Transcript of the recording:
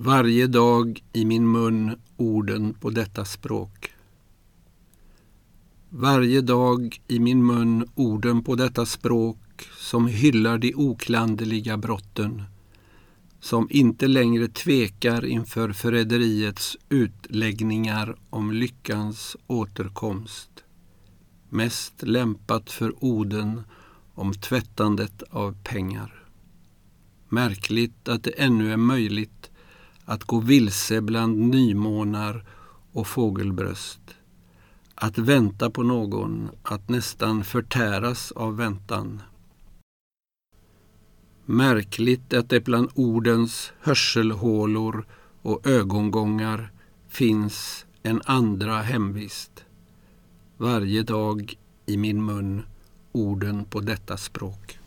Varje dag i min mun orden på detta språk. Varje dag i min mun orden på detta språk som hyllar de oklanderliga brotten, som inte längre tvekar inför förräderiets utläggningar om lyckans återkomst. Mest lämpat för orden om tvättandet av pengar. Märkligt att det ännu är möjligt att gå vilse bland nymånar och fågelbröst. Att vänta på någon, att nästan förtäras av väntan. Märkligt att det bland ordens hörselhålor och ögongångar finns en andra hemvist. Varje dag i min mun orden på detta språk.